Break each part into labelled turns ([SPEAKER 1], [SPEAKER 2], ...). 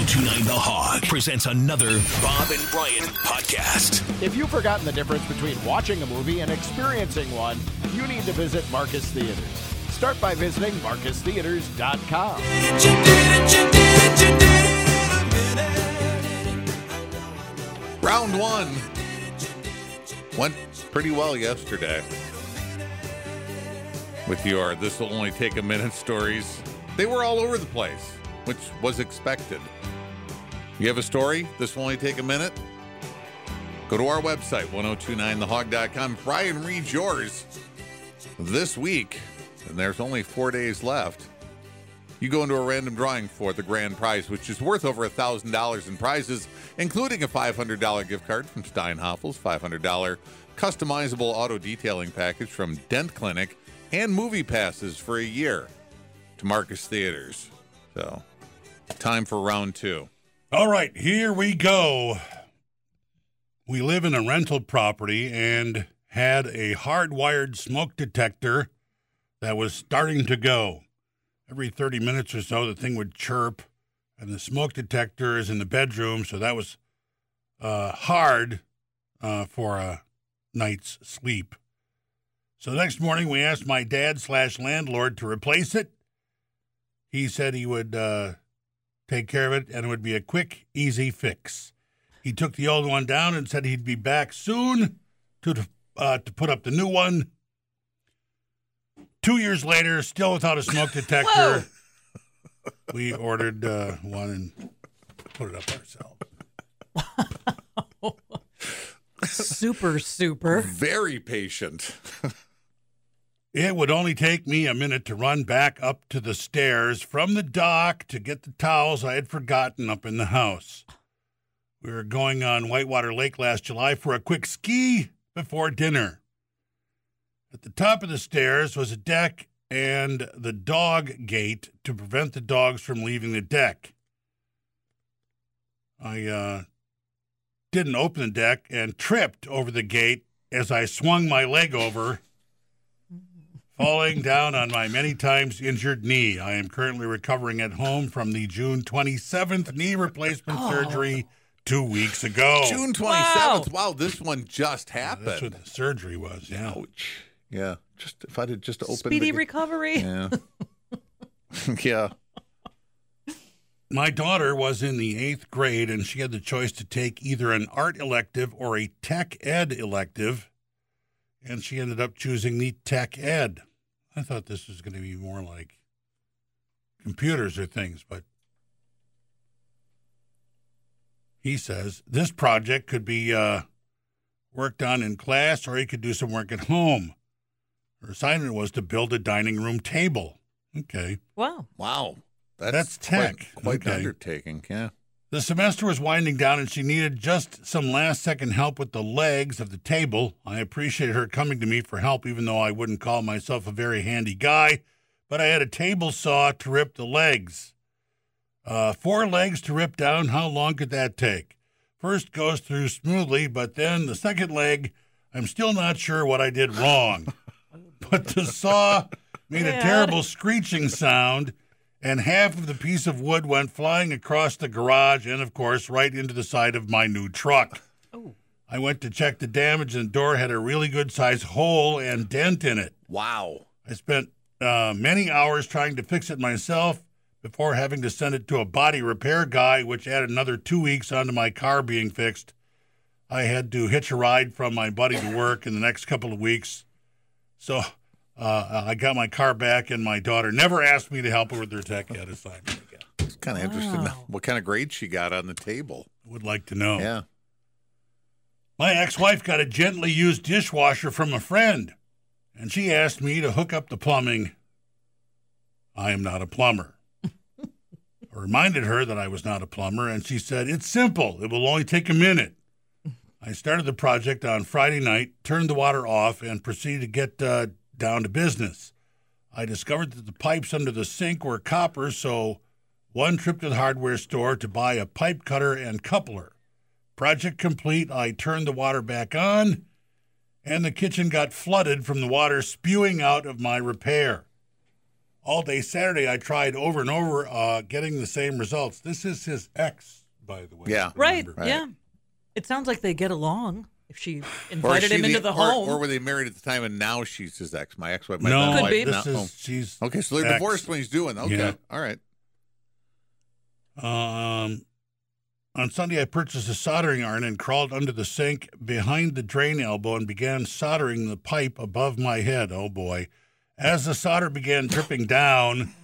[SPEAKER 1] 1029 The Hog presents another Bob and Brian podcast.
[SPEAKER 2] If you've forgotten the difference between watching a movie and experiencing one, you need to visit Marcus Theaters. Start by visiting marcustheaters.com.
[SPEAKER 3] Round one went pretty well yesterday. With your This Will Only Take a Minute stories, they were all over the place, which was expected. You have a story? This will only take a minute? Go to our website, 1029thehog.com. Brian reads yours this week, and there's only four days left. You go into a random drawing for the grand prize, which is worth over $1,000 in prizes, including a $500 gift card from Steinhafels, $500 customizable auto detailing package from Dent Clinic, and movie passes for a year to Marcus Theaters. So, time for round two.
[SPEAKER 4] All right, here we go. We live in a rental property and had a hardwired smoke detector that was starting to go. Every 30 minutes or so, the thing would chirp, and the smoke detector is in the bedroom, so that was uh, hard uh, for a night's sleep. So the next morning, we asked my dad slash landlord to replace it. He said he would uh, take care of it, and it would be a quick, easy fix. He took the old one down and said he'd be back soon to uh, to put up the new one. Two years later, still without a smoke detector, we ordered uh, one and put it up ourselves.
[SPEAKER 5] super, super.
[SPEAKER 3] Very patient.
[SPEAKER 4] It would only take me a minute to run back up to the stairs from the dock to get the towels I had forgotten up in the house. We were going on Whitewater Lake last July for a quick ski before dinner. At the top of the stairs was a deck and the dog gate to prevent the dogs from leaving the deck. I uh, didn't open the deck and tripped over the gate as I swung my leg over, falling down on my many times injured knee. I am currently recovering at home from the June 27th knee replacement oh. surgery two weeks ago.
[SPEAKER 3] June 27th.
[SPEAKER 5] Wow.
[SPEAKER 3] Wow, this one just happened.
[SPEAKER 4] That's
[SPEAKER 3] happened.
[SPEAKER 4] what the surgery was. Yeah.
[SPEAKER 3] Ouch. Yeah. Just if I did just opened
[SPEAKER 5] Speedy
[SPEAKER 3] the,
[SPEAKER 5] recovery.
[SPEAKER 3] Yeah. yeah.
[SPEAKER 4] My daughter was in the eighth grade and she had the choice to take either an art elective or a tech ed elective. And she ended up choosing the tech ed. I thought this was going to be more like computers or things, but he says this project could be uh, worked on in class or he could do some work at home. Her assignment was to build a dining room table. Okay.
[SPEAKER 5] Wow.
[SPEAKER 3] Wow.
[SPEAKER 4] That's
[SPEAKER 3] quite-
[SPEAKER 4] tech.
[SPEAKER 3] Quite, an
[SPEAKER 4] Okay.
[SPEAKER 3] undertaking. Yeah.
[SPEAKER 4] The semester was winding down and she needed just some last second help with the legs of the table. I appreciated her coming to me for help, even though I wouldn't call myself a very handy guy. But I had a table saw to rip the legs. Uh, four legs to rip down, how long could that take? First goes through smoothly, but then the second leg, I'm still not sure what I did wrong. but the saw made a terrible screeching sound and half of the piece of wood went flying across the garage and, of course, right into the side of my new truck.
[SPEAKER 5] Oh.
[SPEAKER 4] I went to check the damage, and the door had a really good sized hole and dent in it.
[SPEAKER 3] Wow.
[SPEAKER 4] I spent uh, many hours trying to fix it myself before having to send it to a body repair guy, which added another two weeks onto my car being fixed. I had to hitch a ride from my buddy to work in the next couple of weeks. So uh, I got my car back, and my daughter never asked me to help her with her tech ed assignment again.
[SPEAKER 3] It's kind of interesting what kind of grade she got on the table.
[SPEAKER 4] I would like to know.
[SPEAKER 3] Yeah.
[SPEAKER 4] My ex wife got a gently used dishwasher from a friend, and she asked me to hook up the plumbing. I am not a plumber. I reminded her that I was not a plumber, and she said, It's simple. It will only take a minute. I started the project on Friday night, turned the water off, and proceeded to get uh, down to business. I discovered that the pipes under the sink were copper, so one trip to the hardware store to buy a pipe cutter and coupler. Project complete. I turned the water back on, and the kitchen got flooded from the water spewing out of my repair. All day Saturday, I tried over and over, uh, getting the same results. This is his ex, by the way.
[SPEAKER 3] Yeah.
[SPEAKER 5] Right.
[SPEAKER 4] remember.
[SPEAKER 5] Yeah. It sounds like they get along. If she
[SPEAKER 3] Or
[SPEAKER 5] invited
[SPEAKER 3] she
[SPEAKER 5] him into the
[SPEAKER 3] or,
[SPEAKER 5] home.
[SPEAKER 3] Or were they married at the time and now she's his ex? My ex-wife. my
[SPEAKER 4] No,
[SPEAKER 5] Could
[SPEAKER 3] wife-
[SPEAKER 5] be.
[SPEAKER 4] this
[SPEAKER 3] no.
[SPEAKER 4] is she's
[SPEAKER 3] Okay, so they're
[SPEAKER 4] ex.
[SPEAKER 3] divorced when he's doing. Okay,
[SPEAKER 4] Yeah.
[SPEAKER 3] all right.
[SPEAKER 4] Um, on Sunday, I purchased a soldering iron and crawled under the sink behind the drain elbow and began soldering the pipe above my head. Oh boy. As the solder began dripping down,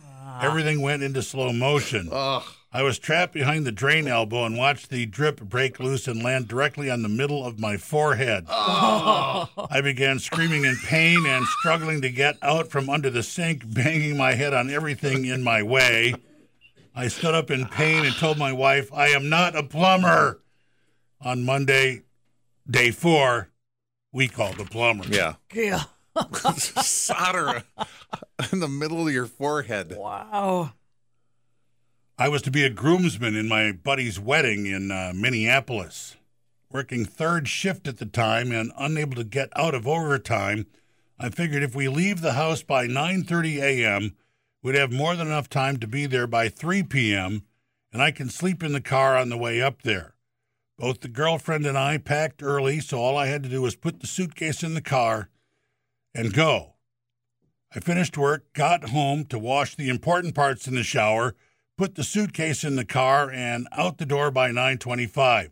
[SPEAKER 4] everything went into slow motion.
[SPEAKER 3] Ugh.
[SPEAKER 4] I was trapped behind the drain elbow and watched the drip break loose and land directly on the middle of my forehead. Oh. I began screaming in pain and struggling to get out from under the sink, banging my head on everything in my way. I stood up in pain and told my wife, I am not a plumber. On Monday, day four, we called the plumber.
[SPEAKER 3] Yeah.
[SPEAKER 5] yeah.
[SPEAKER 3] Solder in the middle of your forehead.
[SPEAKER 5] Wow.
[SPEAKER 4] I was to be a groomsman in my buddy's wedding in uh, Minneapolis. Working third shift at the time and unable to get out of overtime, I figured if we leave the house by 9:30 a.m., we'd have more than enough time to be there by 3 p.m. and I can sleep in the car on the way up there. Both the girlfriend and I packed early, so all I had to do was put the suitcase in the car and go. I finished work, got home to wash the important parts in the shower, put the suitcase in the car and out the door by 9:25.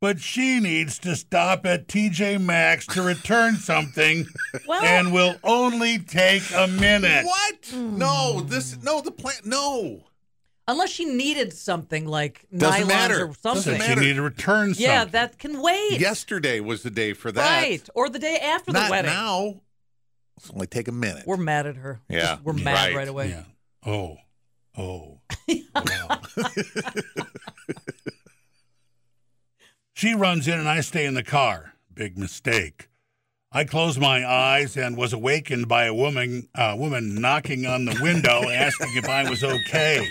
[SPEAKER 4] But she needs to stop at TJ Maxx to return something
[SPEAKER 5] Well,
[SPEAKER 4] and will only take a minute.
[SPEAKER 3] What? No, this no the plant no.
[SPEAKER 5] unless she needed something like
[SPEAKER 3] Doesn't
[SPEAKER 5] nylons
[SPEAKER 3] matter.
[SPEAKER 5] or
[SPEAKER 3] Doesn't
[SPEAKER 5] something.
[SPEAKER 4] She
[SPEAKER 3] matter.
[SPEAKER 4] needed to return something.
[SPEAKER 5] Yeah, that can wait.
[SPEAKER 3] Yesterday was the day for that.
[SPEAKER 5] Right. Or the day after
[SPEAKER 3] Not
[SPEAKER 5] the wedding.
[SPEAKER 3] now. It's only take a minute.
[SPEAKER 5] We're mad at her.
[SPEAKER 3] Yeah,
[SPEAKER 5] Just- we're mad
[SPEAKER 3] Right.
[SPEAKER 5] right, away.
[SPEAKER 4] Yeah. Oh. Oh. Wow. she runs in and I stay in the car. Big mistake. I closed my eyes and was awakened by a woman uh, woman knocking on the window asking if I was okay.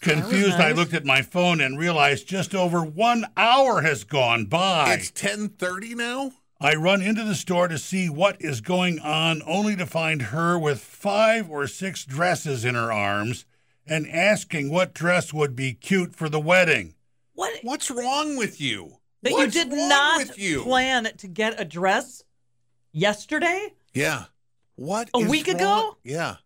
[SPEAKER 4] Confused, I looked at my phone and realized just over one hour has gone by.
[SPEAKER 3] It's ten thirty now.
[SPEAKER 4] I run into the store to see what is going on, only to find her with five or six dresses in her arms and asking what dress would be cute for the wedding.
[SPEAKER 5] What?
[SPEAKER 3] What's wrong with you?
[SPEAKER 5] That
[SPEAKER 3] What's
[SPEAKER 5] you did not
[SPEAKER 3] you?
[SPEAKER 5] plan to get a dress yesterday?
[SPEAKER 3] Yeah. What?
[SPEAKER 5] A
[SPEAKER 3] is
[SPEAKER 5] week
[SPEAKER 3] wrong-
[SPEAKER 5] ago?
[SPEAKER 3] Yeah.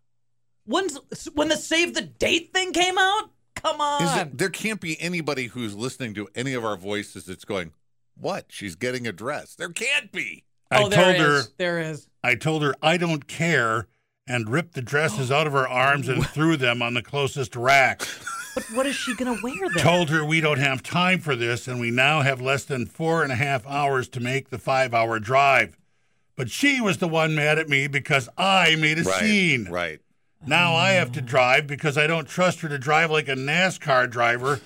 [SPEAKER 5] When's, when the save the date thing came out? Come on.
[SPEAKER 3] Is it, there can't be anybody who's listening to any of our voices that's going, "What? She's getting a dress." There can't be.
[SPEAKER 5] oh,
[SPEAKER 4] I
[SPEAKER 5] there
[SPEAKER 4] told her.
[SPEAKER 5] There is.
[SPEAKER 4] I told her I don't care and ripped the dresses out of her arms and threw them on the closest rack.
[SPEAKER 5] But what is she going to wear then?
[SPEAKER 4] told her we don't have time for this and we now have less than four and a half hours to make the five hour drive. But she was the one mad at me because I made a
[SPEAKER 3] right.
[SPEAKER 4] scene.
[SPEAKER 3] Right.
[SPEAKER 4] Now I have to drive because I don't trust her to drive like a NASCAR driver,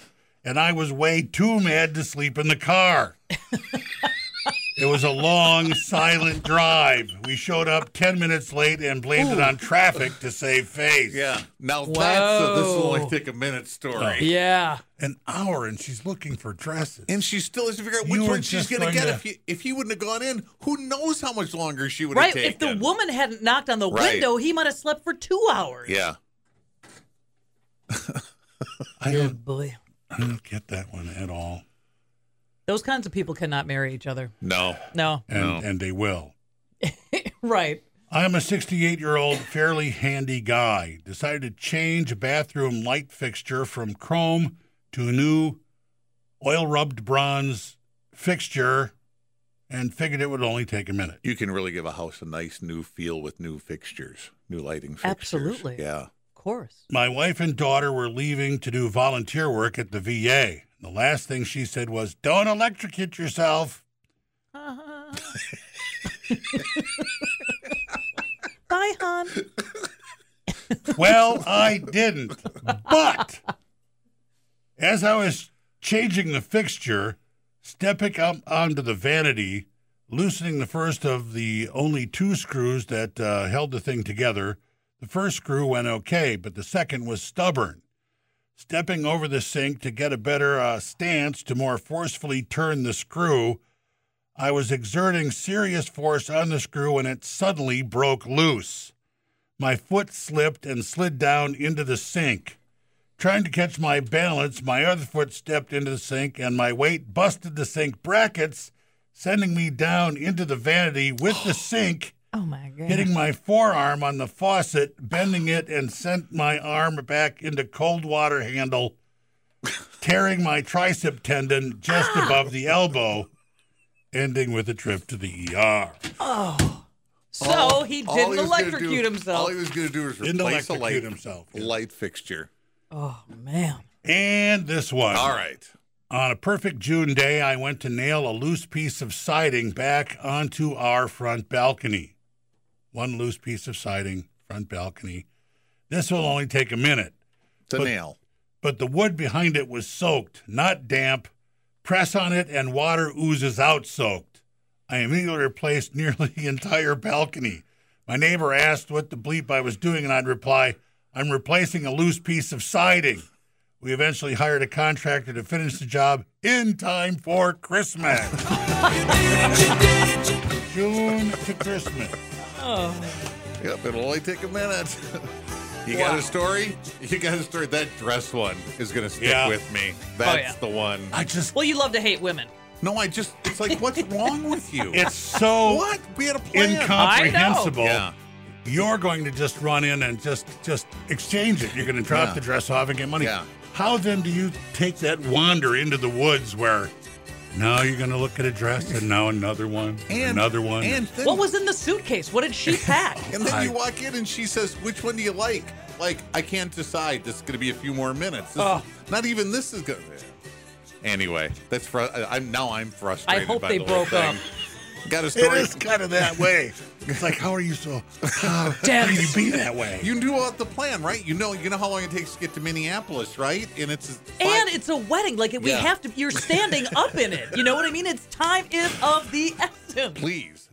[SPEAKER 4] and I was way too mad to sleep in the car. It was a long, silent drive. We showed up 10 minutes late and blamed it on traffic to save face.
[SPEAKER 3] Yeah. Now that's a, this will only take a minute story. Oh.
[SPEAKER 5] Yeah.
[SPEAKER 4] An hour, and she's looking for dresses.
[SPEAKER 3] And she still has to figure out which
[SPEAKER 4] were
[SPEAKER 3] one she's going to
[SPEAKER 4] going
[SPEAKER 3] get.
[SPEAKER 4] to-
[SPEAKER 3] If he, if he wouldn't have gone in, who knows how much longer she would have
[SPEAKER 5] Right.
[SPEAKER 3] taken.
[SPEAKER 5] If the woman hadn't knocked on the
[SPEAKER 3] Right.
[SPEAKER 5] window, he might have slept for two hours.
[SPEAKER 3] Yeah.
[SPEAKER 4] I oh,
[SPEAKER 5] Good
[SPEAKER 4] don't,
[SPEAKER 5] boy.
[SPEAKER 4] I don't get that one at all.
[SPEAKER 5] Those kinds of people cannot marry each other.
[SPEAKER 3] No.
[SPEAKER 5] No.
[SPEAKER 4] And,
[SPEAKER 3] No.
[SPEAKER 4] and they will.
[SPEAKER 5] Right.
[SPEAKER 4] I'm a 68 year old, fairly handy guy. Decided to change a bathroom light fixture from chrome to a new oil rubbed bronze fixture and figured it would only take a minute.
[SPEAKER 3] You can really give a house a nice new feel with new fixtures, new lighting fixtures.
[SPEAKER 5] Absolutely.
[SPEAKER 3] Yeah.
[SPEAKER 5] Of course.
[SPEAKER 4] My wife and daughter were leaving to do volunteer work at the VA. The last thing she said was, Don't electrocute yourself.
[SPEAKER 5] Bye, hon.
[SPEAKER 4] Well, I didn't. But as I was changing the fixture, stepping up onto the vanity, loosening the first of the only two screws that uh, held the thing together, the first screw went okay, but the second was stubborn. Stepping over the sink to get a better uh, stance to more forcefully turn the screw, I was exerting serious force on the screw and it suddenly broke loose. My foot slipped and slid down into the sink. Trying to catch my balance, my other foot stepped into the sink and my weight busted the sink brackets, sending me down into the vanity with the sink,
[SPEAKER 5] Oh my god.
[SPEAKER 4] hitting my forearm on the faucet, bending it, and sent my arm back into cold water handle, tearing my tricep tendon just above the elbow, ending with a trip to the ER. Oh.
[SPEAKER 5] So he didn't
[SPEAKER 3] was gonna
[SPEAKER 5] electrocute
[SPEAKER 3] do-
[SPEAKER 5] himself.
[SPEAKER 3] All he was going to do was
[SPEAKER 4] Didn't
[SPEAKER 3] replace a
[SPEAKER 4] electrocute
[SPEAKER 3] light,
[SPEAKER 4] himself, yeah.
[SPEAKER 3] light fixture.
[SPEAKER 5] oh man.
[SPEAKER 4] And this one.
[SPEAKER 3] All right.
[SPEAKER 4] On a perfect June day, I went to nail a loose piece of siding back onto our front balcony. One loose piece of siding, front balcony. This will only take a minute,
[SPEAKER 3] To
[SPEAKER 4] But-
[SPEAKER 3] nail.
[SPEAKER 4] but the wood behind it was soaked, not damp. Press on it and water oozes out soaked. I immediately replaced nearly the entire balcony. My neighbor asked what the bleep I was doing, and I'd reply, I'm replacing a loose piece of siding. We eventually hired a contractor to finish the job in time for Christmas. June to Christmas.
[SPEAKER 3] Yep, it'll only take a minute. You got a story? You got a story. That dress one is going to stick
[SPEAKER 4] Yeah.
[SPEAKER 3] with me. Oh, That's
[SPEAKER 5] yeah.
[SPEAKER 3] the one.
[SPEAKER 4] I just,
[SPEAKER 5] Well, you love to hate women.
[SPEAKER 3] No, I just, it's like, what's wrong with you?
[SPEAKER 4] it's so
[SPEAKER 3] what? We had a plan.
[SPEAKER 4] incomprehensible.
[SPEAKER 3] Yeah.
[SPEAKER 4] You're going to just run in and just just exchange it. You're going to drop
[SPEAKER 3] Yeah.
[SPEAKER 4] the dress off and get money.
[SPEAKER 3] Yeah.
[SPEAKER 4] How then do you take that wander into the woods where now you're going to look at a dress and now another one,
[SPEAKER 3] And
[SPEAKER 4] another one?
[SPEAKER 3] And then,
[SPEAKER 5] What was in the suitcase? What did she pack?
[SPEAKER 3] and then you walk in and she says, "Which one do you like?" Like, I can't decide. This is going to be a few more minutes. This
[SPEAKER 5] Oh.
[SPEAKER 3] Not even this is going. To Anyway, that's fr- I'm now I'm frustrated.
[SPEAKER 5] I hope
[SPEAKER 3] by
[SPEAKER 5] they
[SPEAKER 3] the
[SPEAKER 5] broke up.
[SPEAKER 3] Thing. Got a story.
[SPEAKER 4] is kind of that way. It's like, how are you so? How
[SPEAKER 5] Damn
[SPEAKER 4] can you be that way?
[SPEAKER 3] You knew about the plan, right? You know, you know how long it takes to get to Minneapolis, right? And it's five-
[SPEAKER 5] And it's a wedding. Like we
[SPEAKER 3] Yeah.
[SPEAKER 5] have to. You're standing up in it. You know what I mean? It's time is of the essence.
[SPEAKER 3] please.